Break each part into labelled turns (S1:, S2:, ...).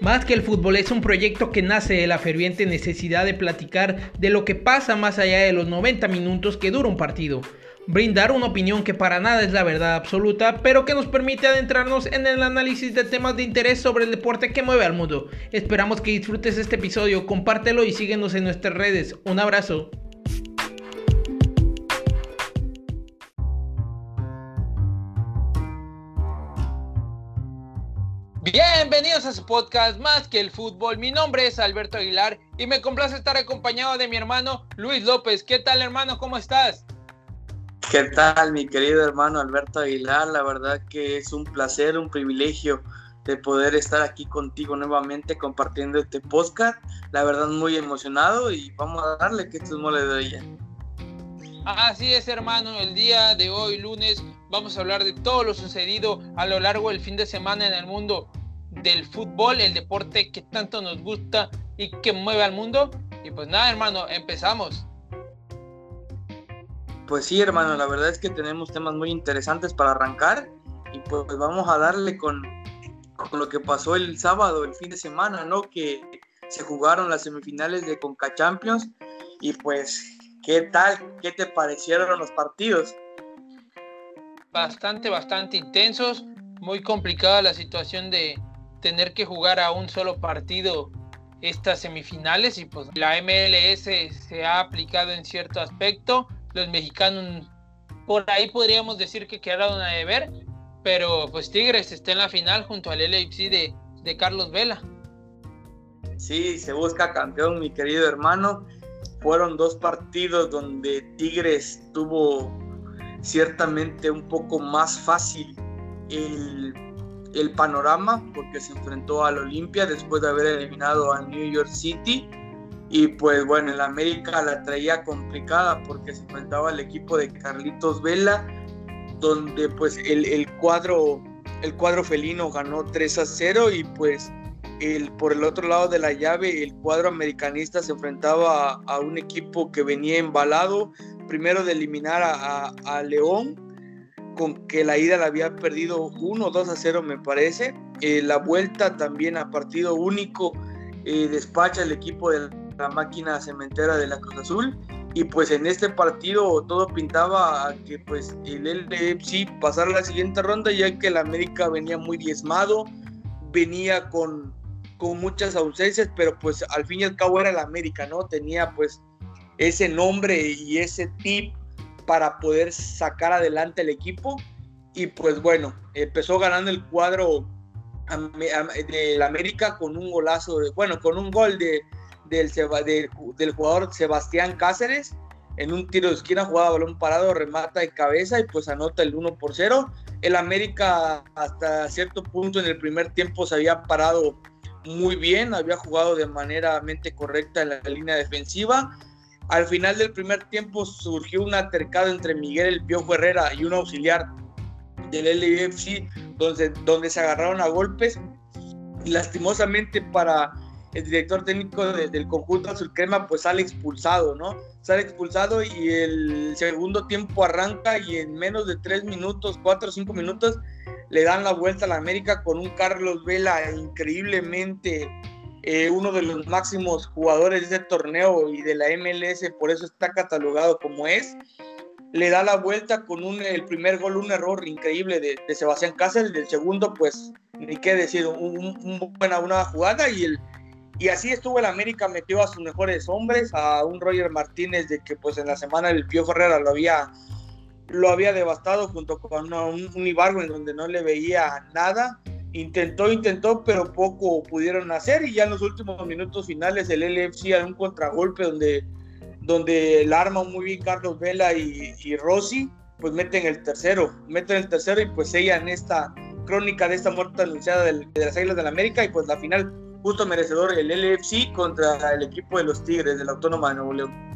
S1: Más que el fútbol es un proyecto que nace de la ferviente necesidad de platicar de lo que pasa más allá de los 90 minutos que dura un partido. Brindar una opinión que para nada es la verdad absoluta, pero que nos permite adentrarnos en el análisis de temas de interés sobre el deporte que mueve al mundo. Esperamos que disfrutes este episodio, compártelo y síguenos en nuestras redes. Un abrazo. Bienvenidos a su podcast Más que el fútbol. Mi nombre es Alberto Aguilar y me complace estar acompañado de mi hermano Luis López. ¿Qué tal hermano? ¿Cómo estás?
S2: ¿Qué tal mi querido hermano Alberto Aguilar? La verdad que es un placer, un privilegio de poder estar aquí contigo nuevamente compartiendo este podcast. La verdad muy emocionado y vamos a darle que esto es mole de ella.
S1: Así es hermano, el día de hoy lunes vamos a hablar de todo lo sucedido a lo largo del fin de semana en el mundo del fútbol, el deporte que tanto nos gusta y que mueve al mundo. Y pues nada, hermano, empezamos.
S2: Pues sí, hermano, la verdad es que tenemos temas muy interesantes para arrancar y pues vamos a darle con, con lo que pasó el sábado, el fin de semana, ¿no? Que se jugaron las semifinales de Conca Champions y pues, ¿qué tal? ¿Qué te parecieron los partidos?
S1: bastante, bastante intensos. Muy complicada la situación de tener que jugar a un solo partido estas semifinales y pues la MLS se ha aplicado en cierto aspecto. Los mexicanos por ahí podríamos decir que quedaron a deber, pero pues Tigres está en la final junto al LFC de, de Carlos Vela.
S2: Sí, se busca campeón, mi querido hermano. Fueron dos partidos donde Tigres tuvo ciertamente un poco más fácil el, panorama porque se enfrentó al Olimpia después de haber eliminado al New York City. Y pues bueno, el América la traía complicada porque se enfrentaba al equipo de Carlitos Vela donde pues el, cuadro el cuadro felino ganó 3 a 0 y pues el, por el otro lado de la llave el cuadro americanista se enfrentaba a un equipo que venía embalado primero de eliminar a, León, con que la ida la había perdido 1 2 a 0 me parece. Eh, la vuelta también a partido único eh, despacha el equipo de la máquina cementera de la Cruz Azul. Y pues en este partido todo pintaba a que pues el LFC pasara la siguiente ronda ya que el América venía muy diezmado, venía con, con muchas ausencias, pero pues al fin y al cabo era el América, ¿no? Tenía pues ese nombre y ese tip para poder sacar adelante el equipo. Y pues bueno, empezó ganando el cuadro del América con un golazo, bueno, con un gol de, del, jugador Sebastián Cáceres en un tiro de esquina, jugaba balón parado, remata de cabeza y pues anota el 1 por 0. El América hasta cierto punto en el primer tiempo se había parado muy bien, había jugado de manera mente correcta en la línea defensiva al final del primer tiempo surgió un altercado entre Miguel El Piojo Herrera y un auxiliar del LFC donde, se agarraron a golpes lastimosamente para el director técnico del conjunto azul crema pues sale expulsado, ¿no? Sale expulsado y el segundo tiempo arranca y en menos de tres minutos, cuatro o cinco minutos, le dan la vuelta a la América con un Carlos Vela increíblemente eh, uno de los máximos jugadores de este torneo y de la MLS, por eso está catalogado como es. Le da la vuelta con un, el primer gol, un error increíble de, Sebastián Cáceres, del segundo, pues ni qué decir, un, buena una jugada y así estuvo el América, metió a sus mejores hombres, a un Roger Martínez de que pues en la semana el Pío Herrera lo había, lo había devastado junto con un, un Ibargo en donde no le veía nada intentó, intentó, pero poco pudieron hacer y ya en los últimos minutos finales el LFC a un contragolpe donde, donde el arma muy bien Carlos Vela y, Rossi, pues meten el tercero, meten el tercero y pues sellan esta crónica de esta muerte anunciada de las Águilas del la América y pues la final justo merecedor el LFC contra el equipo de los Tigres de la Autónoma de Nuevo León.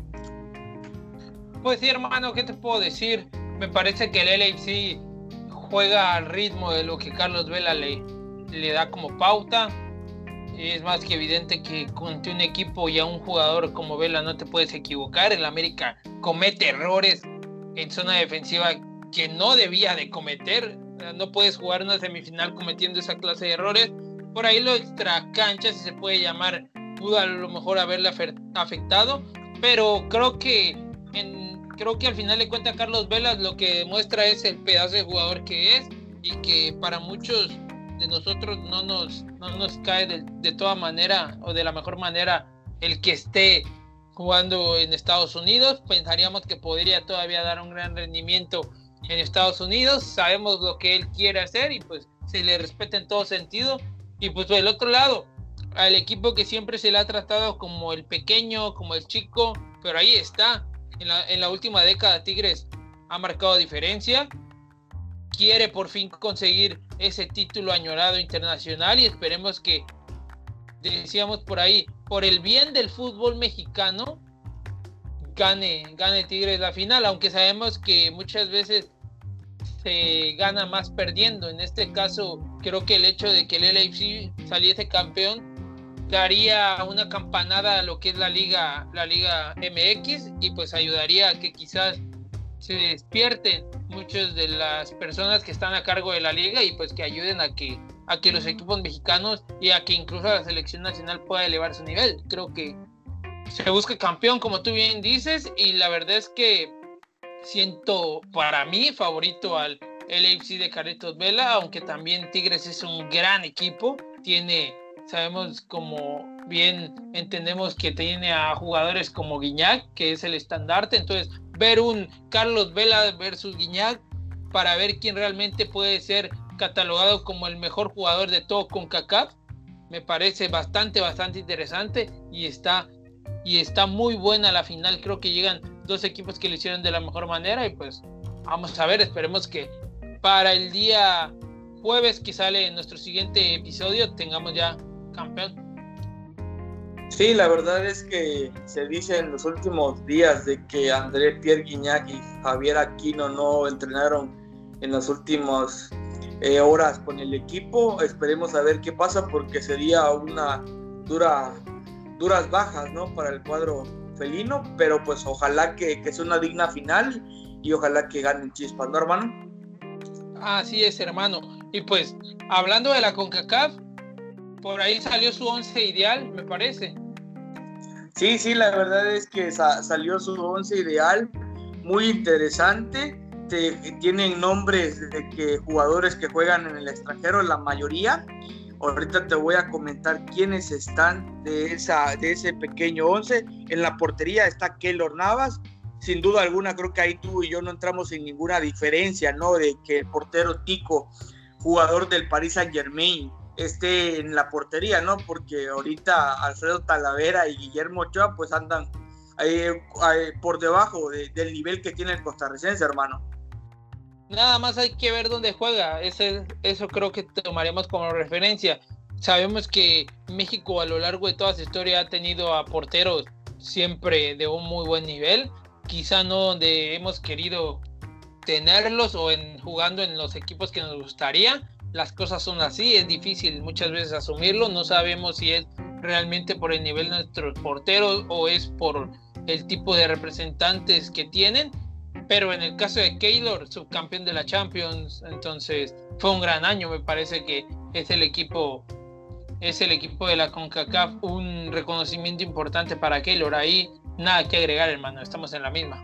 S1: Pues sí, hermano, ¿qué te puedo decir? Me parece que el LFC juega al ritmo de lo que Carlos Vela le, le da como pauta. Es más que evidente que con un equipo y a un jugador como Vela no te puedes equivocar. El América comete errores en zona defensiva que no debía de cometer. No puedes jugar una semifinal cometiendo esa clase de errores. por ahí lo extra cancha, si se puede llamar, pudo a lo mejor haberle afectado, pero creo que en, creo que al final de cuentas Carlos Velas lo que demuestra es el pedazo de jugador que es y que para muchos de nosotros no nos, no nos cae de, de toda manera o de la mejor manera el que esté jugando en Estados Unidos. Pensaríamos que podría todavía dar un gran rendimiento en Estados Unidos. Sabemos lo que él quiere hacer y pues se le respeta en todo sentido. Y pues del otro lado, al equipo que siempre se le ha tratado como el pequeño, como el chico, pero ahí está. En la, última década Tigres ha marcado diferencia. Quiere por fin conseguir ese título añorado internacional y esperemos que, decíamos por ahí, por el bien del fútbol mexicano, gane, gane Tigres la final, aunque sabemos que muchas veces se gana más perdiendo. En este caso, creo que el hecho de que el LAFC saliese campeón daría una campanada a lo que es la liga, la liga MX y pues ayudaría a que quizás se despierten muchas de las personas que están a cargo de la liga y pues que ayuden a que a que los equipos mexicanos y a que incluso la selección nacional pueda elevar su nivel. Creo que se busca campeón, como tú bien dices, y la verdad es que siento para mí favorito al LAFC de Carlitos Vela, aunque también Tigres es un gran equipo, tiene, sabemos como bien entendemos que tiene a jugadores como Guiñac, que es el estandarte, entonces ver un Carlos Vela versus Guiñac para ver quién realmente puede ser catalogado como el mejor jugador de todo con CACAF. Me parece bastante, bastante interesante y está, y está muy buena la final. Creo que llegan dos equipos que lo hicieron de la mejor manera y pues vamos a ver, esperemos que para el día jueves que sale nuestro siguiente episodio tengamos ya campeón.
S2: Sí, la verdad es que se dice en los últimos días de que André Pierre Guignac y Javier Aquino no entrenaron en los últimos eh, horas con el equipo. Esperemos a ver qué pasa porque sería una dura, duras bajas ¿no? para el cuadro felino, pero pues ojalá que, que sea una digna final y ojalá que ganen chispas, ¿no, hermano?
S1: Así es, hermano. Y pues, hablando de la CONCACAF, por ahí salió su once ideal, me parece.
S2: Sí, sí, la verdad es que salió su once ideal, muy interesante tienen nombres de que jugadores que juegan en el extranjero, la mayoría. Ahorita te voy a comentar quiénes están de, esa, de ese pequeño 11. En la portería está Keylor Navas. Sin duda alguna, creo que ahí tú y yo no entramos en ninguna diferencia, ¿no? De que el portero Tico, jugador del Paris Saint Germain, esté en la portería, ¿no? Porque ahorita Alfredo Talavera y Guillermo Ochoa, pues andan ahí, por debajo del nivel que tiene el costarricense, hermano.
S1: Nada más hay que ver dónde juega. Eso creo que tomaremos como referencia. Sabemos que México a lo largo de toda su historia ha tenido a porteros siempre de un muy buen nivel. Quizá no donde hemos querido tenerlos o en jugando en los equipos que nos gustaría. Las cosas son así, es difícil muchas veces asumirlo. No sabemos si es realmente por el nivel de nuestros porteros o es por el tipo de representantes que tienen pero en el caso de Keylor, subcampeón de la Champions, entonces fue un gran año, me parece que es el equipo es el equipo de la CONCACAF un reconocimiento importante para Keylor, ahí nada que agregar, hermano, estamos en la misma.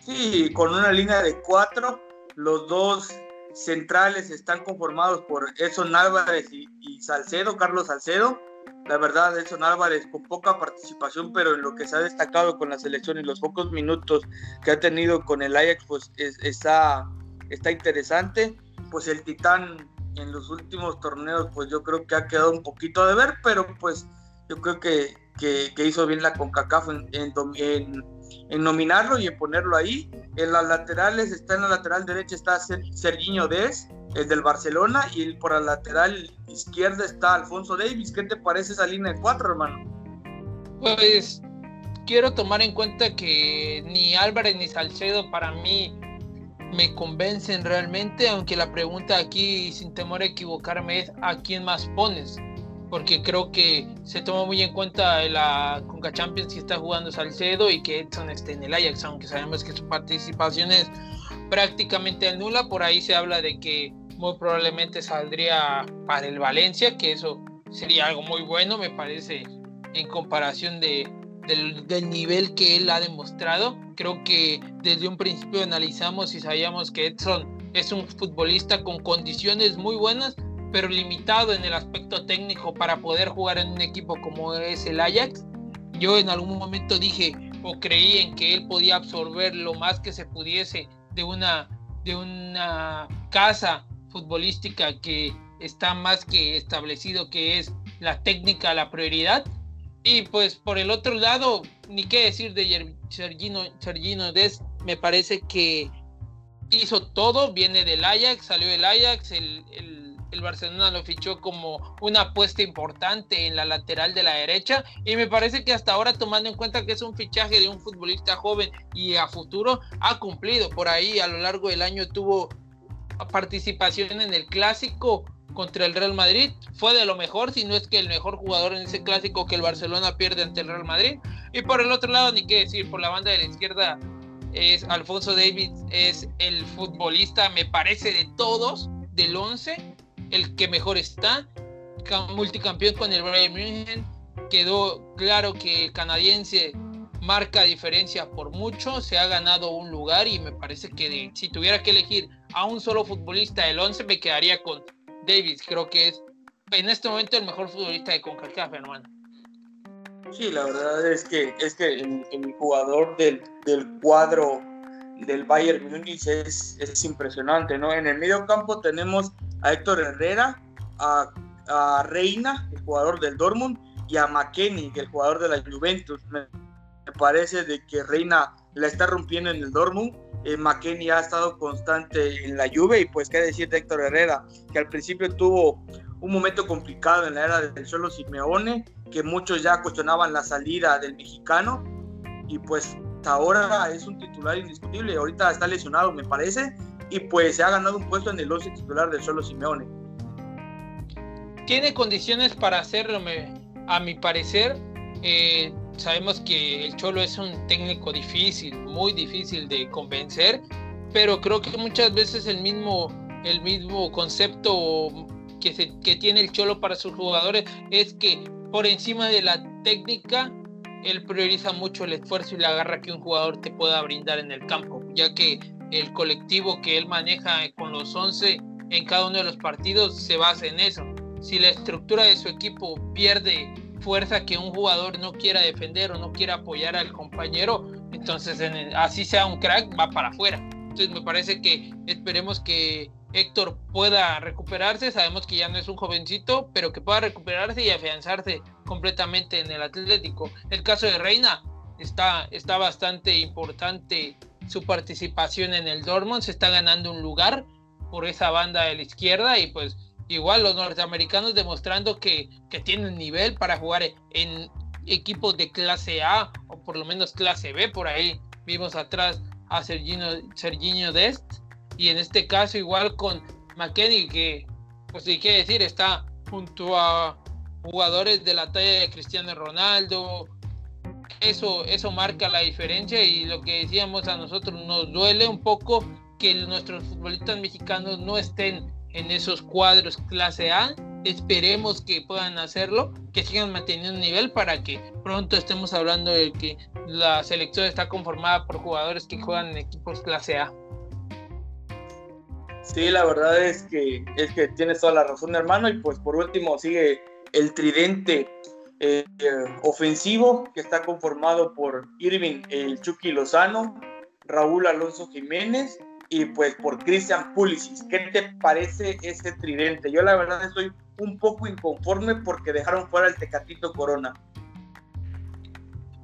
S2: Sí, con una línea de cuatro, los dos centrales están conformados por Edson Álvarez y Salcedo, Carlos Salcedo, la verdad, Edson Álvarez con poca participación, pero en lo que se ha destacado con la selección y los pocos minutos que ha tenido con el Ajax, pues está, está interesante. Pues el Titán en los últimos torneos, pues yo creo que ha quedado un poquito de ver, pero pues yo creo que, que, hizo bien la CONCACAF en, en, en, nominarlo y en ponerlo ahí. En las laterales, está en la lateral derecha, está Serginho Dez, el del Barcelona, y por la lateral izquierda está Alfonso Davis. ¿Qué te parece esa línea de cuatro, hermano?
S1: Pues quiero tomar en cuenta que ni Álvarez ni Salcedo para mí me convencen realmente, aunque la pregunta aquí, sin temor a equivocarme, es ¿a quién más pones? Porque creo que se toma muy en cuenta la Conca Champions que está jugando Salcedo y que Edson esté en el Ajax, aunque sabemos que su participación es prácticamente nula. Por ahí se habla de que muy probablemente saldría para el Valencia, que eso sería algo muy bueno, me parece, en comparación de, del, del, nivel que él ha demostrado. Creo que desde un principio analizamos y sabíamos que Edson es un futbolista con condiciones muy buenas, pero limitado en el aspecto técnico para poder jugar en un equipo como es el Ajax. Yo en algún momento dije o creí en que él podía absorber lo más que se pudiese de una, de una casa futbolística que está más que establecido que es la técnica la prioridad. Y pues por el otro lado, ni qué decir de Sergino, Sergino Des, me parece que hizo todo, viene del Ajax, salió del Ajax, el, el, el, Barcelona lo fichó como una apuesta importante en la lateral de la derecha y me parece que hasta ahora tomando en cuenta que es un fichaje de un futbolista joven y a futuro ha cumplido, por ahí a lo largo del año tuvo participación en el clásico contra el Real Madrid. Fue de lo mejor, si no es que el mejor jugador en ese clásico que el Barcelona pierde ante el Real Madrid. Y por el otro lado, ni qué decir, por la banda de la izquierda es Alfonso David, es el futbolista, me parece, de todos, del 11, el que mejor está. Multicampeón con el Bayern München. Quedó claro que el canadiense marca diferencia por mucho, se ha ganado un lugar y me parece que si tuviera que elegir a un solo futbolista del 11 me quedaría con Davis. Creo que es en este momento el mejor futbolista de CONCACAF, hermano.
S2: Sí, la verdad es que es que el, jugador del, del, cuadro del Bayern Múnich es, es, impresionante, ¿no? En el medio campo tenemos a Héctor Herrera, a, Reina, el jugador del Dortmund, y a McKenny, el jugador de la Juventus. Me parece de que Reina la está rompiendo en el Dortmund. Eh, McKenny ha estado constante en la Juve y pues qué decir de Héctor Herrera, que al principio tuvo un momento complicado en la era del solo Simeone, que muchos ya cuestionaban la salida del mexicano y pues ahora es un titular indiscutible, ahorita está lesionado me parece y pues se ha ganado un puesto en el 11 titular del solo Simeone.
S1: Tiene condiciones para hacerlo, a mi parecer. Eh, sabemos que el Cholo es un técnico difícil, muy difícil de convencer, pero creo que muchas veces el mismo, el mismo concepto que, que tiene el Cholo para sus jugadores es que por encima de la técnica, él prioriza mucho el esfuerzo y la garra que un jugador te pueda brindar en el campo, ya que el colectivo que él maneja con los 11 en cada uno de los partidos se basa en eso. Si la estructura de su equipo pierde fuerza que un jugador no quiera defender o no quiera apoyar al compañero, entonces así sea un crack, va para afuera. Entonces me parece que esperemos que Héctor pueda recuperarse, sabemos que ya no es un jovencito, pero que pueda recuperarse y afianzarse completamente en el Atlético. El caso de Reina está, está bastante importante su participación en el Dortmund, se está ganando un lugar por esa banda de la izquierda y pues igual los norteamericanos demostrando que, que tienen nivel para jugar en equipos de clase A o por lo menos clase B. Por ahí vimos atrás a Serginho Dest y en este caso igual con McKenny que pues hay que decir está junto a jugadores de la talla de Cristiano Ronaldo. Eso, eso marca la diferencia y lo que decíamos a nosotros nos duele un poco que nuestros futbolistas mexicanos no estén en esos cuadros clase A. Esperemos que puedan hacerlo, que sigan manteniendo un nivel para que pronto estemos hablando de que la selección está conformada por jugadores que juegan en equipos clase A.
S2: Sí, la verdad es que, es que tienes toda la razón, hermano. Y pues por último sigue el tridente eh, ofensivo que está conformado por Irving el Chucky Lozano, Raúl Alonso Jiménez y pues por Christian Pulisic. ¿Qué te parece ese tridente? Yo la verdad estoy un poco inconforme porque dejaron fuera el Tecatito Corona.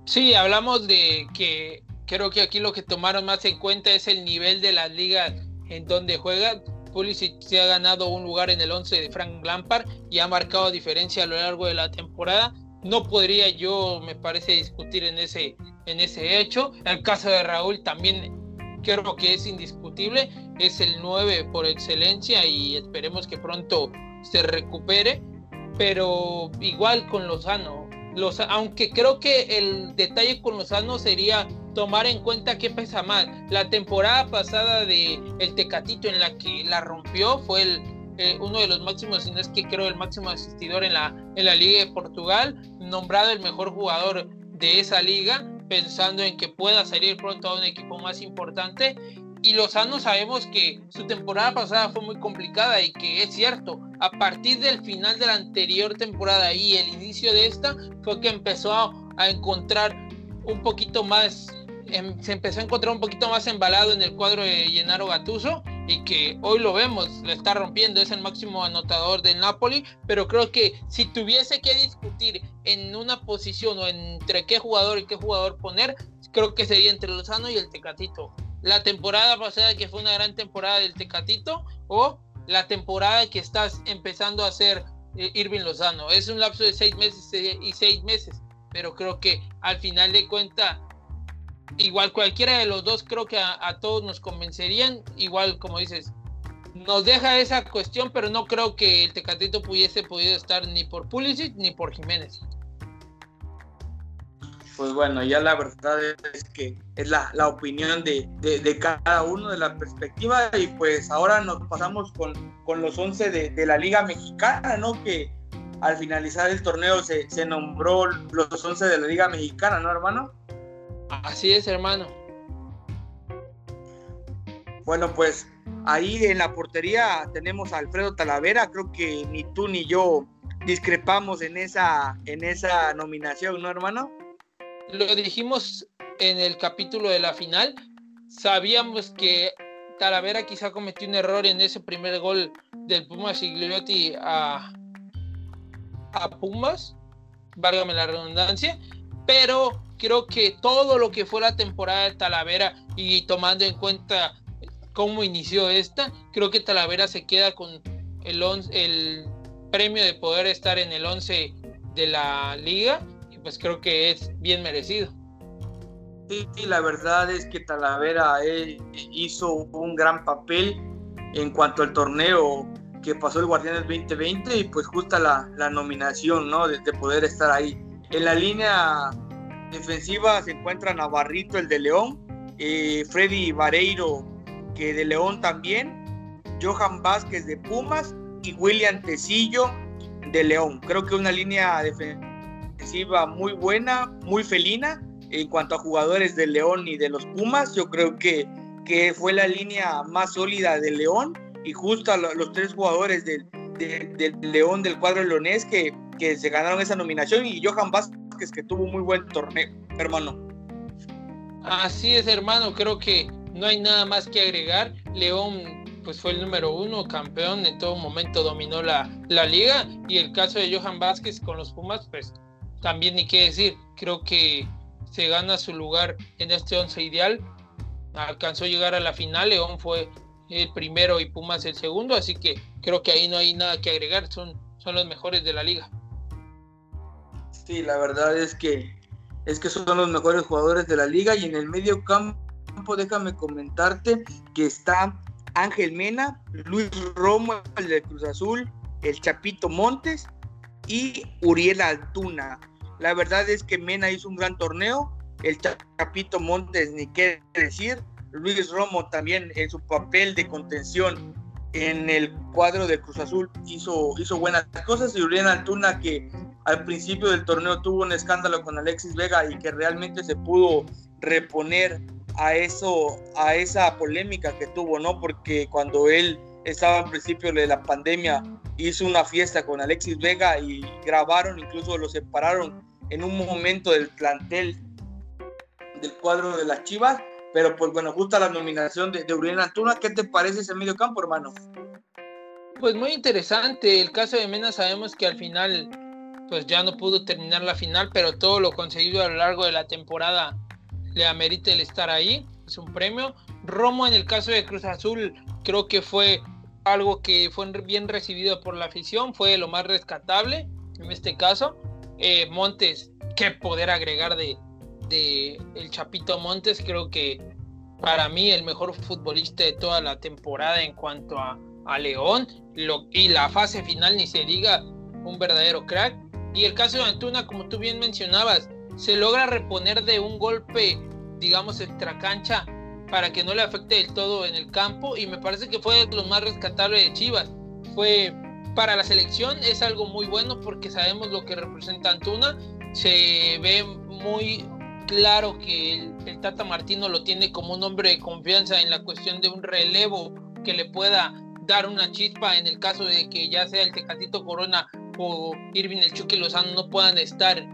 S1: Sí, hablamos de que creo que aquí lo que tomaron más en cuenta es el nivel de las ligas en donde juega. Pulisic se ha ganado un lugar en el 11 de Frank Lampard y ha marcado diferencia a lo largo de la temporada. No podría yo, me parece, discutir en ese, en ese hecho. El caso de Raúl también creo que es indiscutible, es el 9 por excelencia y esperemos que pronto se recupere, pero igual con Lozano, aunque creo que el detalle con Lozano sería tomar en cuenta qué pesa más. La temporada pasada de el Tecatito en la que la rompió fue el eh, uno de los máximos, si no es que creo el máximo asistidor en la, en la Liga de Portugal, nombrado el mejor jugador de esa liga, pensando en que pueda salir pronto a un equipo más importante. Y Lozano sabemos que su temporada pasada fue muy complicada y que es cierto, a partir del final de la anterior temporada y el inicio de esta, fue que empezó a, a encontrar un poquito más Em, se empezó a encontrar un poquito más embalado en el cuadro de Gennaro Gattuso y que hoy lo vemos, lo está rompiendo, es el máximo anotador del Napoli, pero creo que si tuviese que discutir en una posición o entre qué jugador y qué jugador poner, creo que sería entre Lozano y el Tecatito. La temporada pasada que fue una gran temporada del Tecatito o la temporada que estás empezando a hacer eh, Irving Lozano. Es un lapso de seis meses eh, y seis meses, pero creo que al final de cuentas igual cualquiera de los dos creo que a, todos nos convencerían. Igual, como dices, nos deja esa cuestión, pero no creo que el Tecatito pudiese podido estar ni por Pulisic ni por Jiménez.
S2: Pues bueno, ya la verdad es que es la, opinión de, cada uno, de la perspectiva, y pues ahora nos pasamos con, los 11 de, la Liga Mexicana, ¿no? Que al finalizar el torneo se, se nombró los 11 de la Liga Mexicana, ¿no, hermano?
S1: Así es, hermano.
S2: Bueno, pues ahí en la portería tenemos a Alfredo Talavera. Creo que ni tú ni yo discrepamos en esa, en esa nominación, ¿no, hermano?
S1: Lo dijimos en el capítulo de la final. Sabíamos que Talavera quizá cometió un error en ese primer gol del Pumas Gigliotti a, a Pumas, válgame la redundancia, pero creo que todo lo que fue la temporada de Talavera y tomando en cuenta cómo inició esta, creo que Talavera se queda con el, el premio de poder estar en el 11 de la liga y pues creo que es bien merecido.
S2: Sí, la verdad es que Talavera eh, hizo un gran papel en cuanto al torneo que pasó el Guardianes 2020 y pues justa la, la nominación, ¿no? De, de poder estar ahí. En la línea defensiva se encuentra Navarrito, el de León, eh, Freddy Vareiro, que de León también, Johan Vázquez de Pumas y William Tecillo de León. Creo que una línea defensiva muy buena, muy felina en cuanto a jugadores de León y de los Pumas. Yo creo que, que fue la línea más sólida de León y justo los tres jugadores del, León del cuadro leonés que, que se ganaron esa nominación y Johan Vázquez que tuvo muy buen torneo, hermano.
S1: Así es, hermano, creo que no hay nada más que agregar. León pues fue el número uno, campeón, en todo momento dominó la, la liga y el caso de Johan Vázquez con los Pumas, pues también ni qué decir, creo que se gana su lugar en este once ideal, alcanzó a llegar a la final, León fue el primero y Pumas el segundo, así que creo que ahí no hay nada que agregar, son, son los mejores de la liga.
S2: Sí, la verdad es que es que son los mejores jugadores de la liga y en el medio campo déjame comentarte que está Ángel Mena, Luis Romo, el de Cruz Azul, el Chapito Montes y Uriel Altuna. La verdad es que Mena hizo un gran torneo, el Chapito Montes ni qué decir, Luis Romo también en su papel de contención en el cuadro de Cruz Azul hizo, hizo buenas cosas y Uriel Altuna que al principio del torneo tuvo un escándalo con Alexis Vega y que realmente se pudo reponer a eso, a esa polémica que tuvo, ¿no? Porque cuando él estaba al principio de la pandemia, hizo una fiesta con Alexis Vega y grabaron, incluso lo separaron en un momento del plantel del cuadro de las Chivas. Pero pues bueno, gusta la nominación de, de Uriel Antuna. ¿Qué te parece ese medio campo, hermano?
S1: Pues muy interesante. El caso de Mena sabemos que al final pues ya no pudo terminar la final, pero todo lo conseguido a lo largo de la temporada le amerita el estar ahí, es un premio. Romo en el caso de Cruz Azul creo que fue algo que fue bien recibido por la afición, fue lo más rescatable en este caso. Eh, Montes, qué poder agregar de, de el Chapito Montes, creo que para mí el mejor futbolista de toda la temporada en cuanto a, a León y la fase final ni se diga un verdadero crack y el caso de Antuna, como tú bien mencionabas, se logra reponer de un golpe, digamos, extracancha para que no le afecte del todo en el campo. Y me parece que fue lo más rescatable de Chivas. fue para la selección es algo muy bueno porque sabemos lo que representa Antuna. Se ve muy claro que el, el, Tata Martino lo tiene como un hombre de confianza en la cuestión de un relevo que le pueda dar una chispa en el caso de que ya sea el Tecatito Corona Irving el Chucky Lozano no puedan estar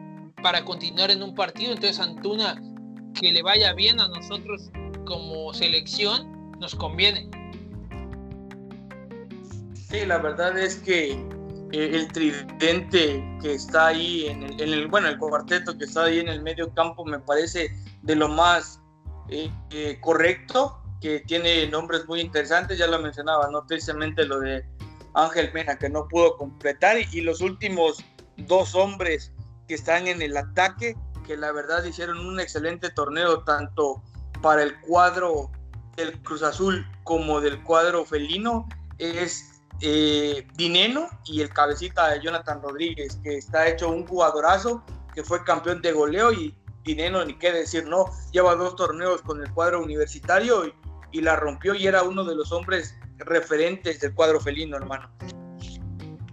S1: para continuar en un partido. Entonces Antuna, que le vaya bien a nosotros como selección, nos conviene.
S2: Sí, la verdad es que eh, el tridente que está ahí en el, bueno, el cuarteto que está ahí en el medio campo me parece de lo más eh, eh, correcto, que tiene nombres muy interesantes, ya lo mencionaba, no precisamente lo de Ángel Mena, que no pudo completar, y, los últimos dos hombres que están en el ataque, que la verdad hicieron un excelente torneo, tanto para el cuadro del Cruz Azul como del cuadro felino, es eh, Dineno y el cabecita de Jonathan Rodríguez, que está hecho un jugadorazo, que fue campeón de goleo y Dineno, ni qué decir, ¿no? Lleva dos torneos con el cuadro universitario y, y la rompió y era uno de los hombres referentes del cuadro felino, hermano.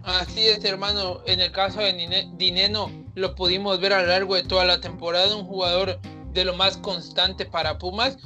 S1: Así es, hermano. En el caso de Dineno, lo pudimos ver a lo largo de toda la temporada. Un jugador de lo más constante para Pumas.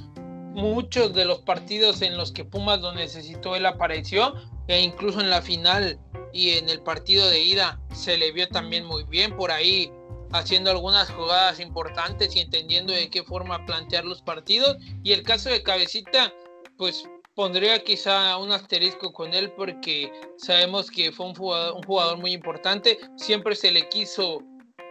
S1: Muchos de los partidos en los que Pumas lo necesitó, él apareció. E incluso en la final y en el partido de ida se le vio también muy bien. Por ahí haciendo algunas jugadas importantes y entendiendo de qué forma plantear los partidos. Y el caso de Cabecita, pues pondría quizá un asterisco con él porque sabemos que fue un jugador, un jugador muy importante. Siempre se le quiso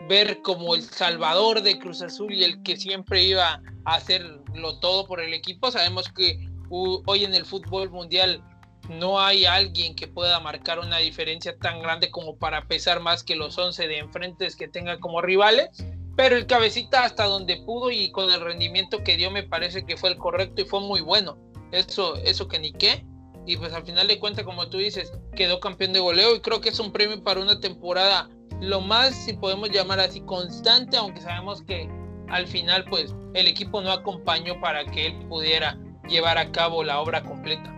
S1: ver como el salvador de Cruz Azul y el que siempre iba a hacerlo todo por el equipo. Sabemos que hoy en el fútbol mundial no hay alguien que pueda marcar una diferencia tan grande como para pesar más que los 11 de enfrentes que tenga como rivales. Pero el cabecita hasta donde pudo y con el rendimiento que dio me parece que fue el correcto y fue muy bueno eso, eso que ni qué. Y pues al final de cuentas, como tú dices, quedó campeón de goleo y creo que es un premio para una temporada lo más, si podemos llamar así, constante, aunque sabemos que al final pues el equipo no acompañó para que él pudiera llevar a cabo la obra completa.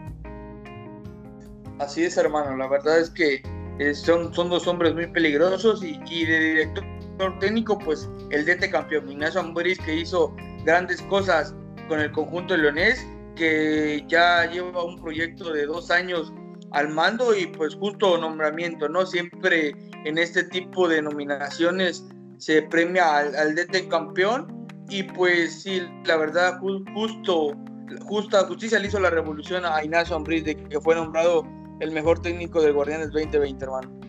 S2: Así es, hermano, la verdad es que eh, son, son dos hombres muy peligrosos y, y de director técnico, pues el DT campeón, Ignacio Ambriz, que hizo grandes cosas con el conjunto leonés que ya lleva un proyecto de dos años al mando y pues justo nombramiento, ¿no? Siempre en este tipo de nominaciones se premia al, DT campeón y pues sí, la verdad, justo, justa justicia le hizo la revolución a Ignacio Ambriz de que fue nombrado el mejor técnico de Guardianes 2020, hermano.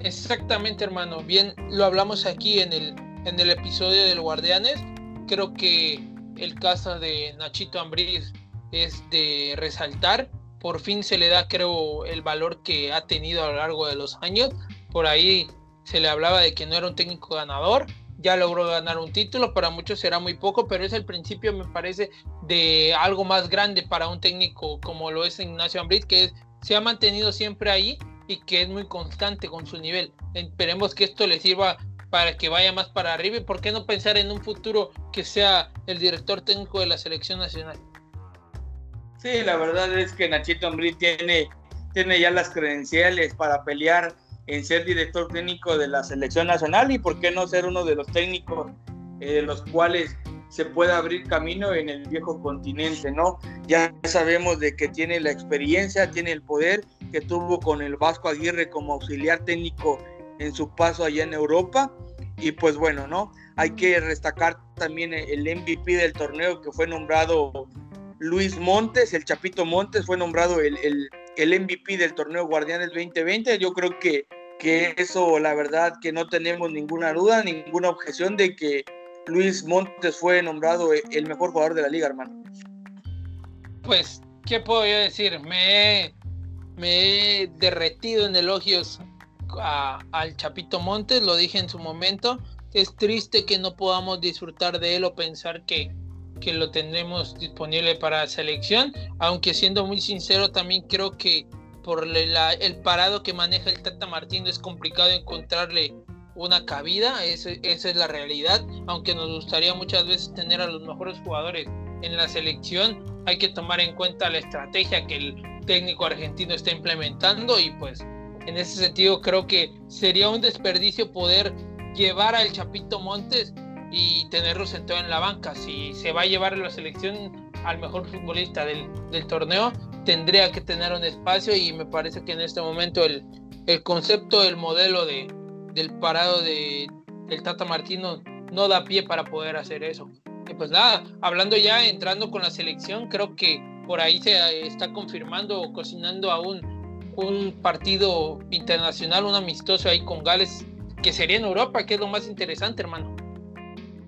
S1: Exactamente, hermano. Bien, lo hablamos aquí en el, en el episodio del Guardianes. Creo que el caso de Nachito Ambriz es de resaltar. Por fin se le da, creo, el valor que ha tenido a lo largo de los años. Por ahí se le hablaba de que no era un técnico ganador. Ya logró ganar un título, para muchos será muy poco, pero es el principio, me parece, de algo más grande para un técnico como lo es Ignacio Ambrit, que se ha mantenido siempre ahí y que es muy constante con su nivel. Esperemos que esto le sirva para que vaya más para arriba y por qué no pensar en un futuro que sea el director técnico de la selección nacional.
S2: Sí, la verdad es que Nachito Ambrí tiene, tiene ya las credenciales para pelear en ser director técnico de la selección nacional y por qué no ser uno de los técnicos eh, los cuales se pueda abrir camino en el viejo continente, ¿no? Ya sabemos de que tiene la experiencia, tiene el poder que tuvo con el Vasco Aguirre como auxiliar técnico en su paso allá en Europa y pues bueno, ¿no? Hay que destacar también el MVP del torneo que fue nombrado Luis Montes, el Chapito Montes, fue nombrado el, el, MVP del torneo Guardianes 2020. Yo creo que, que eso, la verdad, que no tenemos ninguna duda, ninguna objeción de que Luis Montes fue nombrado el mejor jugador de la liga, hermano.
S1: Pues, ¿qué puedo yo decir? Me he, me he derretido en elogios al Chapito Montes, lo dije en su momento. Es triste que no podamos disfrutar de él o pensar que, que lo tendremos disponible para selección, aunque siendo muy sincero también creo que por el parado que maneja el Tata Martino es complicado encontrarle una cabida, esa es la realidad, aunque nos gustaría muchas veces tener a los mejores jugadores en la selección, hay que tomar en cuenta la estrategia que el técnico argentino está implementando y pues en ese sentido creo que sería un desperdicio poder llevar al Chapito Montes y tenerlo sentado en la banca. Si se va a llevar a la selección al mejor futbolista del, torneo, tendría que tener un espacio y me parece que en este momento el, el concepto, el modelo de, del parado de, del Tata Martino no da pie para poder hacer eso. Y pues nada, hablando ya, entrando con la selección, creo que por ahí se está confirmando o cocinando aún un partido internacional, un amistoso ahí con Gales, que sería en Europa, que es lo más interesante, hermano.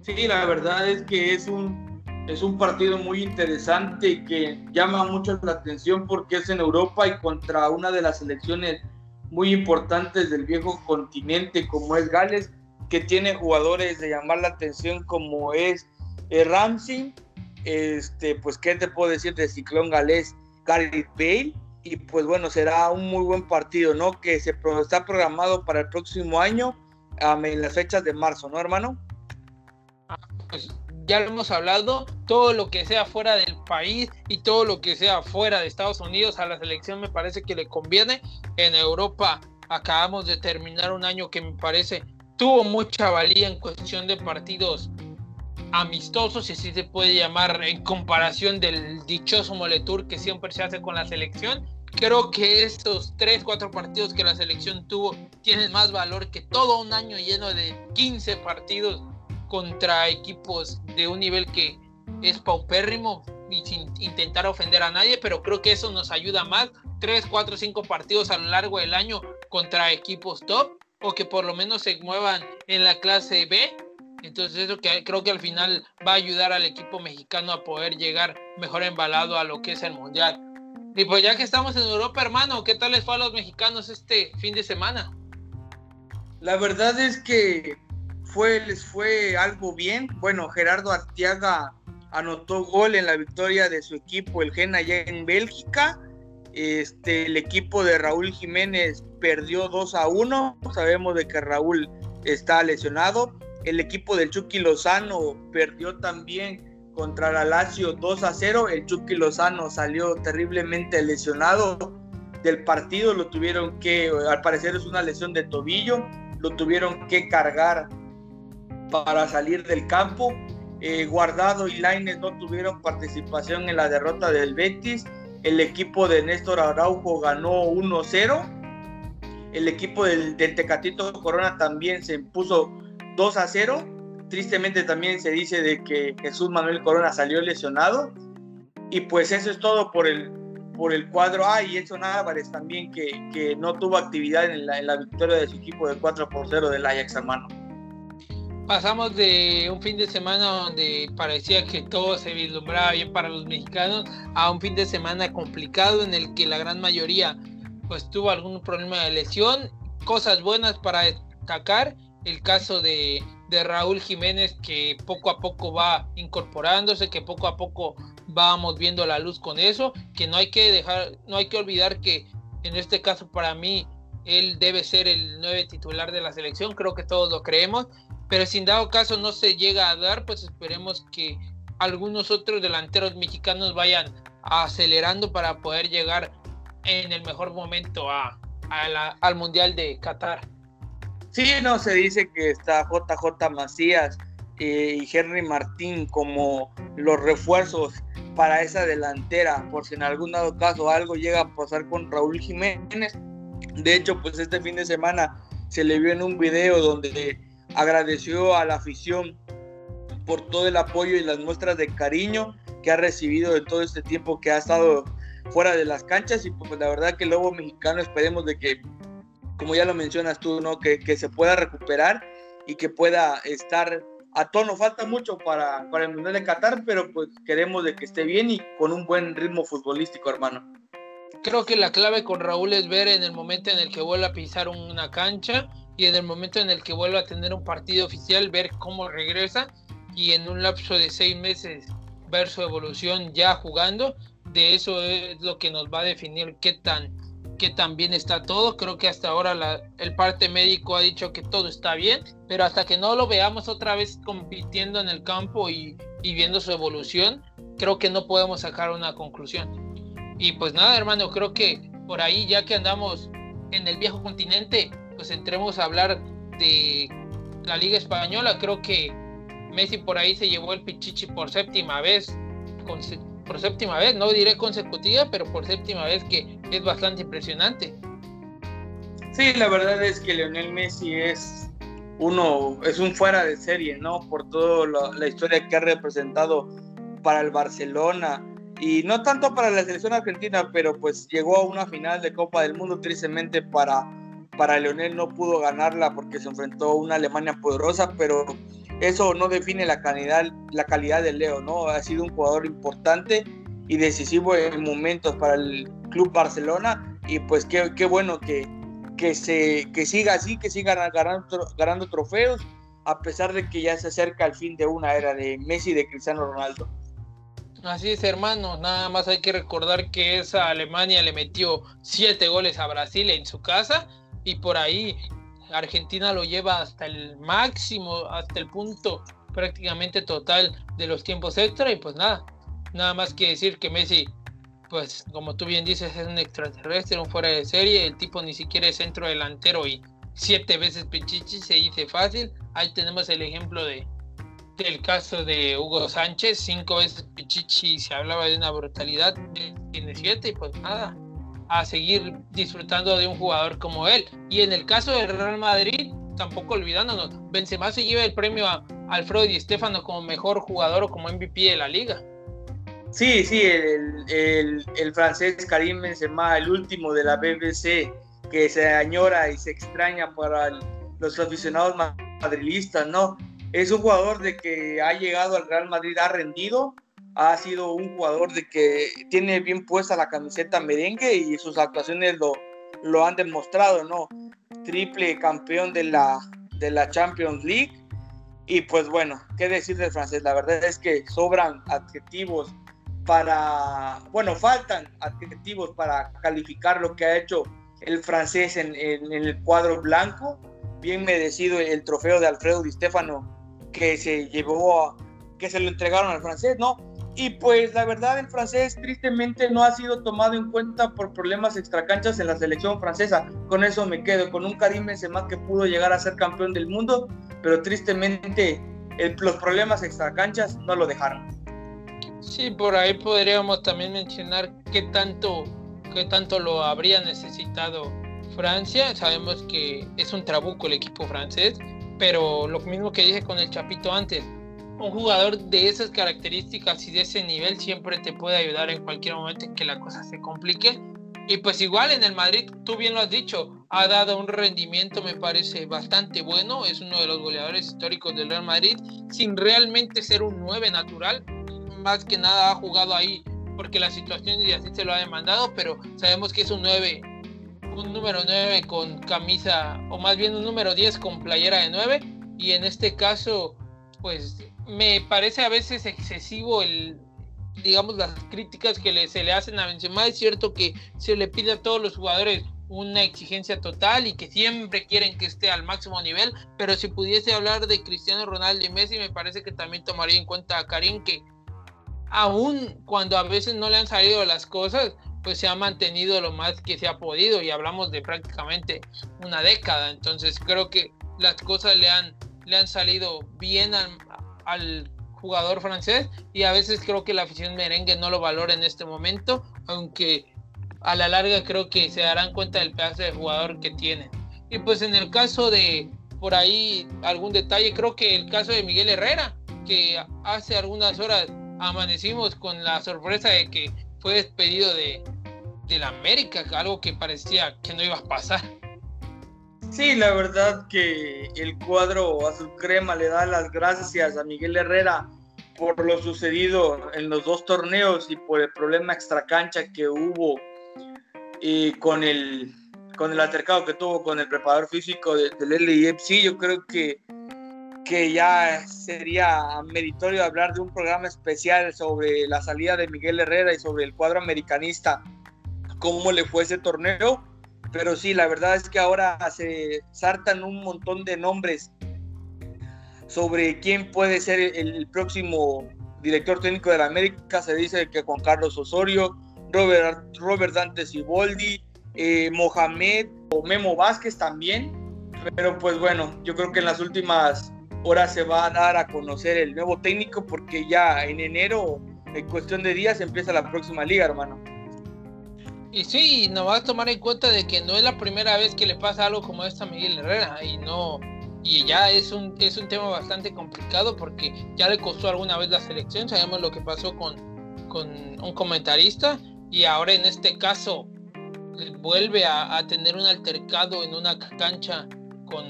S2: Sí, la verdad es que es un, es un partido muy interesante y que llama mucho la atención porque es en Europa y contra una de las selecciones muy importantes del viejo continente como es Gales, que tiene jugadores de llamar la atención como es eh, Ramsey, este, pues qué te puedo decir de Ciclón Galés, Gareth Bale, y pues bueno, será un muy buen partido, ¿no? Que se está programado para el próximo año, en las fechas de marzo, ¿no, hermano?
S1: Pues ya lo hemos hablado, todo lo que sea fuera del país y todo lo que sea fuera de Estados Unidos a la selección me parece que le conviene. En Europa acabamos de terminar un año que me parece tuvo mucha valía en cuestión de partidos amistosos, si así se puede llamar, en comparación del dichoso Moletour que siempre se hace con la selección. Creo que estos 3, 4 partidos que la selección tuvo tienen más valor que todo un año lleno de 15 partidos contra equipos de un nivel que es paupérrimo y sin intentar ofender a nadie, pero creo que eso nos ayuda más. 3, 4, 5 partidos a lo largo del año contra equipos top o que por lo menos se muevan en la clase B. Entonces eso que creo que al final va a ayudar al equipo mexicano a poder llegar mejor embalado a lo que es el mundial. Y pues ya que estamos en Europa, hermano, ¿qué tal les fue a los mexicanos este fin de semana?
S2: La verdad es que fue, les fue algo bien. Bueno, Gerardo Artiaga anotó gol en la victoria de su equipo, el Gen, allá en Bélgica. Este, el equipo de Raúl Jiménez perdió 2 a 1. Sabemos de que Raúl está lesionado. El equipo del Chucky Lozano perdió también contra la Lazio 2 a 0. El Chucky Lozano salió terriblemente lesionado del partido. Lo tuvieron que, al parecer es una lesión de tobillo, lo tuvieron que cargar para salir del campo. Eh, Guardado y Laines no tuvieron participación en la derrota del Betis. El equipo de Néstor Araujo ganó 1-0. El equipo del, Tecatito Corona también se impuso 2 a 0. Tristemente también se dice de que Jesús Manuel Corona salió lesionado. Y pues eso es todo por el, por el cuadro. Ah, y Edson Álvarez también que, que no tuvo actividad en la, en la victoria de su equipo de 4 por 0 del Ajax, hermano
S1: pasamos de un fin de semana donde parecía que todo se vislumbraba bien para los mexicanos a un fin de semana complicado en el que la gran mayoría pues tuvo algún problema de lesión, cosas buenas para destacar, el caso de, de Raúl Jiménez que poco a poco va incorporándose, que poco a poco vamos viendo la luz con eso, que no hay que dejar, no hay que olvidar que en este caso para mí él debe ser el nueve titular de la selección, creo que todos lo creemos, pero si en dado caso no se llega a dar, pues esperemos que algunos otros delanteros mexicanos vayan acelerando para poder llegar en el mejor momento a, al Mundial de Qatar.
S2: Sí, no, se dice que está JJ Macías eh, y Henry Martín como los refuerzos para esa delantera, por si en algún dado caso algo llega a pasar con Raúl Jiménez. De hecho, pues este fin de semana se le vio en un video donde agradeció a la afición por todo el apoyo y las muestras de cariño que ha recibido en todo este tiempo que ha estado fuera de las canchas y pues la verdad que el Lobo Mexicano esperemos de que, como ya lo mencionas tú, ¿no? que, que se pueda recuperar y que pueda estar a tono. Falta mucho para, para el Mundial de Qatar, pero pues queremos de que esté bien y con un buen ritmo futbolístico, hermano.
S1: Creo que la clave con Raúl es ver en el momento en el que vuelva a pisar una cancha y en el momento en el que vuelva a tener un partido oficial, ver cómo regresa y en un lapso de seis meses ver su evolución ya jugando. De eso es lo que nos va a definir qué tan, qué tan bien está todo. Creo que hasta ahora la, el parte médico ha dicho que todo está bien, pero hasta que no lo veamos otra vez compitiendo en el campo y, y viendo su evolución, creo que no podemos sacar una conclusión. Y pues nada, hermano, creo que por ahí, ya que andamos en el viejo continente, pues entremos a hablar de la Liga Española. Creo que Messi por ahí se llevó el Pichichi por séptima vez, por séptima vez, no diré consecutiva, pero por séptima vez que es bastante impresionante.
S2: Sí, la verdad es que Lionel Messi es uno, es un fuera de serie, ¿no? Por toda la historia que ha representado para el Barcelona y no tanto para la selección argentina, pero pues llegó a una final de Copa del Mundo, tristemente para, para Leonel no pudo ganarla porque se enfrentó a una Alemania poderosa, pero eso no define la calidad, la calidad de Leo, ¿no? Ha sido un jugador importante y decisivo en momentos para el Club Barcelona y pues qué, qué bueno que, que, se, que siga así, que siga ganando, ganando trofeos, a pesar de que ya se acerca el fin de una era de Messi y de Cristiano Ronaldo.
S1: Así es, hermano. Nada más hay que recordar que esa Alemania le metió siete goles a Brasil en su casa y por ahí Argentina lo lleva hasta el máximo, hasta el punto prácticamente total de los tiempos extra y pues nada, nada más que decir que Messi, pues como tú bien dices, es un extraterrestre, un fuera de serie, el tipo ni siquiera es centro delantero y siete veces Pichichi se dice fácil. Ahí tenemos el ejemplo de, del caso de Hugo Sánchez, cinco veces Pichichi se hablaba de una brutalidad, tiene siete y pues nada, a seguir disfrutando de un jugador como él. Y en el caso del Real Madrid, tampoco olvidándonos, Benzema se lleva el premio a Alfredo Di Stefano como mejor jugador o como MVP de la liga.
S2: Sí, sí, el, el francés Karim Benzema, el último de la BBC, que se añora y se extraña para los aficionados madrilistas, ¿no? es un jugador de que ha llegado al Real Madrid, ha rendido, ha sido un jugador de que tiene bien puesta la camiseta merengue y sus actuaciones lo, lo han demostrado, ¿no? Triple campeón de la, de la Champions League. Y pues bueno, ¿qué decir del francés? La verdad es que sobran adjetivos para, bueno, faltan adjetivos para calificar lo que ha hecho el francés en, en, en el cuadro blanco. Bien merecido el trofeo de Alfredo Di Stefano que se llevó, que se lo entregaron al francés, ¿no? Y pues la verdad el francés tristemente no ha sido tomado en cuenta por problemas extracanchas en la selección francesa. Con eso me quedo, con un Karim Benzema que pudo llegar a ser campeón del mundo, pero tristemente los problemas extracanchas no lo dejaron.
S1: Sí, por ahí podríamos también mencionar qué tanto, qué tanto lo habría necesitado Francia. Sabemos que es un trabuco el equipo francés pero lo mismo que dije con el Chapito antes, un jugador de esas características y de ese nivel siempre te puede ayudar en cualquier momento en que la cosa se complique. Y pues igual en el Madrid, tú bien lo has dicho, ha dado un rendimiento me parece bastante bueno, es uno de los goleadores históricos del Real Madrid, sin realmente ser un 9 natural, más que nada ha jugado ahí porque la situación y así se lo ha demandado, pero sabemos que es un 9 un número 9 con camisa, o más bien un número 10 con playera de 9. Y en este caso, pues me parece a veces excesivo el, digamos, las críticas que se le hacen a Benzema. Es cierto que se le pide a todos los jugadores una exigencia total y que siempre quieren que esté al máximo nivel, pero si pudiese hablar de Cristiano Ronaldo y Messi, me parece que también tomaría en cuenta a Karim que aún cuando a veces no le han salido las cosas, pues se ha mantenido lo más que se ha podido y hablamos de prácticamente una década. Entonces creo que las cosas le han, le han salido bien al, jugador francés y a veces creo que la afición merengue no lo valora en este momento, aunque a la larga creo que se darán cuenta del pedazo de jugador que tiene. Y pues en el caso de por ahí algún detalle, creo que el caso de Miguel Herrera, que hace algunas horas amanecimos con la sorpresa de que fue despedido de, de la América, algo que parecía que no iba a pasar.
S2: Sí, la verdad que el cuadro azul crema le da las gracias a Miguel Herrera por lo sucedido en los dos torneos y por el problema extracancha que hubo y con el con el altercado que tuvo con el preparador físico del LIFC, yo creo que, que ya sería meritorio hablar de un programa especial sobre la salida de Miguel Herrera y sobre el cuadro americanista cómo le fue ese torneo, pero sí, la verdad es que ahora se saltan un montón de nombres sobre quién puede ser el, próximo director técnico de la América. Se dice que Juan Carlos Osorio, Robert, Robert Dante Siboldi, eh, Mohamed o Memo Vázquez también. Pero pues bueno, yo creo que en las últimas horas se va a dar a conocer el nuevo técnico porque ya en enero, en cuestión de días, empieza la próxima liga, hermano.
S1: Y sí, nos va a tomar en cuenta de que no es la primera vez que le pasa algo como esto a Miguel Herrera y no y ya es un es un tema bastante complicado porque ya le costó alguna vez la selección, sabemos lo que pasó con, con un comentarista y ahora en este caso vuelve a, tener un altercado en una cancha con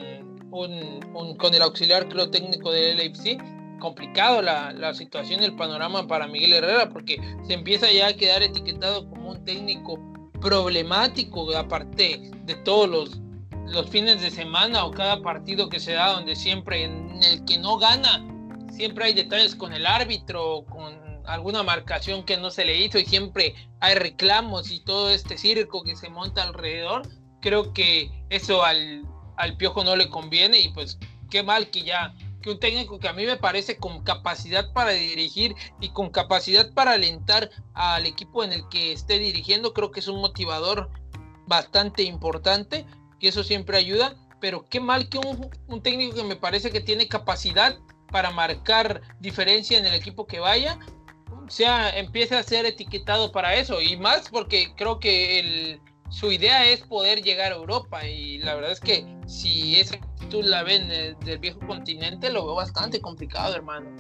S1: un, con el auxiliar creo técnico del LFC complicado la, la situación el panorama para Miguel Herrera porque se empieza ya a quedar etiquetado como un técnico problemático aparte de todos los, los fines de semana o cada partido que se da donde siempre en el que no gana siempre hay detalles con el árbitro con alguna marcación que no se le hizo y siempre hay reclamos y todo este circo que se monta alrededor, creo que eso al, al Piojo no le conviene y pues qué mal que ya que un técnico que a mí me parece con capacidad para dirigir y con capacidad para alentar al equipo en el que esté dirigiendo, creo que es un motivador bastante importante, y eso siempre ayuda, pero qué mal que un, un técnico que me parece que tiene capacidad para marcar diferencia en el equipo que vaya, sea, empiece a ser etiquetado para eso. Y más porque creo que el, su idea es poder llegar a Europa y la verdad es que si esa tú la ven del viejo continente lo veo bastante complicado, hermano.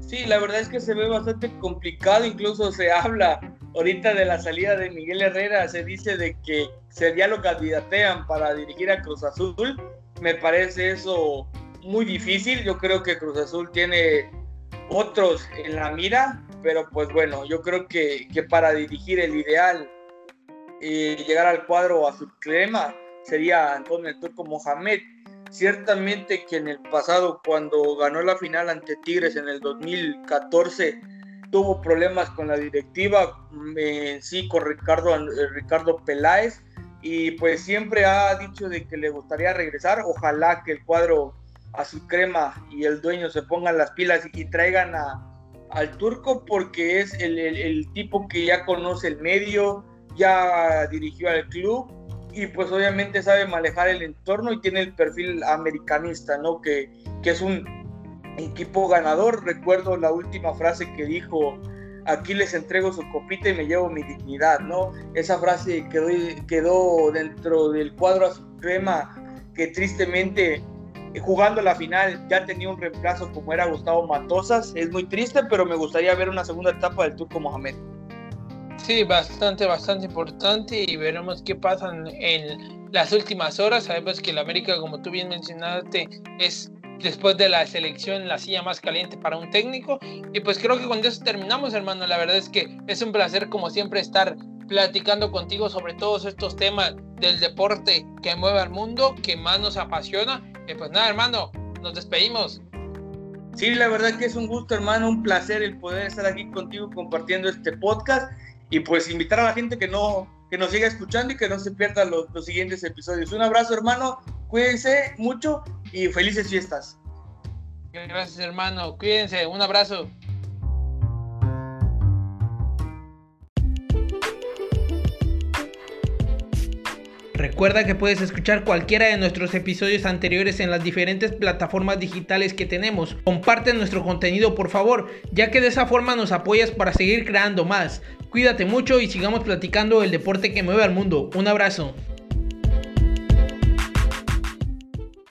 S2: Sí, la verdad es que se ve bastante complicado, incluso se habla ahorita de la salida de Miguel Herrera, se dice de que sería lo candidatean para dirigir a Cruz Azul. Me parece eso muy difícil, yo creo que Cruz Azul tiene otros en la mira, pero pues bueno, yo creo que, que para dirigir el ideal y llegar al cuadro a su crema sería Antonio el Turco Mohamed. Ciertamente que en el pasado, cuando ganó la final ante Tigres en el 2014, tuvo problemas con la directiva, en sí con Ricardo, Ricardo Peláez, y pues siempre ha dicho de que le gustaría regresar. Ojalá que el cuadro a su crema y el dueño se pongan las pilas y traigan a, al turco porque es el, tipo que ya conoce el medio, ya dirigió al club y pues obviamente sabe manejar el entorno y tiene el perfil americanista, ¿no? Que, que es un equipo ganador. Recuerdo la última frase que dijo, aquí les entrego su copita y me llevo mi dignidad, ¿no? Esa frase quedó, quedó dentro del cuadro a su crema que tristemente jugando la final ya tenía un reemplazo como era Gustavo Matosas. Es muy triste, pero me gustaría ver una segunda etapa del Turco Mohamed.
S1: Sí, bastante, bastante importante y veremos qué pasa en las últimas horas. Sabemos que el América, como tú bien mencionaste, es después de la selección la silla más caliente para un técnico. Y pues creo que con eso terminamos, hermano. La verdad es que es un placer, como siempre, estar platicando contigo sobre todos estos temas del deporte que mueve al mundo, que más nos apasiona pues nada, hermano, nos despedimos.
S2: Sí, la verdad que es un gusto, hermano, un placer el poder estar aquí contigo compartiendo este podcast y pues invitar a la gente que no que nos siga escuchando y que no se pierdan los, los siguientes episodios. Un abrazo, hermano, cuídense mucho y felices fiestas.
S1: Gracias, hermano, cuídense, un abrazo. Recuerda que puedes escuchar cualquiera de nuestros episodios anteriores en las diferentes plataformas digitales que tenemos. Comparte nuestro contenido por favor, ya que de esa forma nos apoyas para seguir creando más. Cuídate mucho y sigamos platicando el deporte que mueve al mundo. Un abrazo.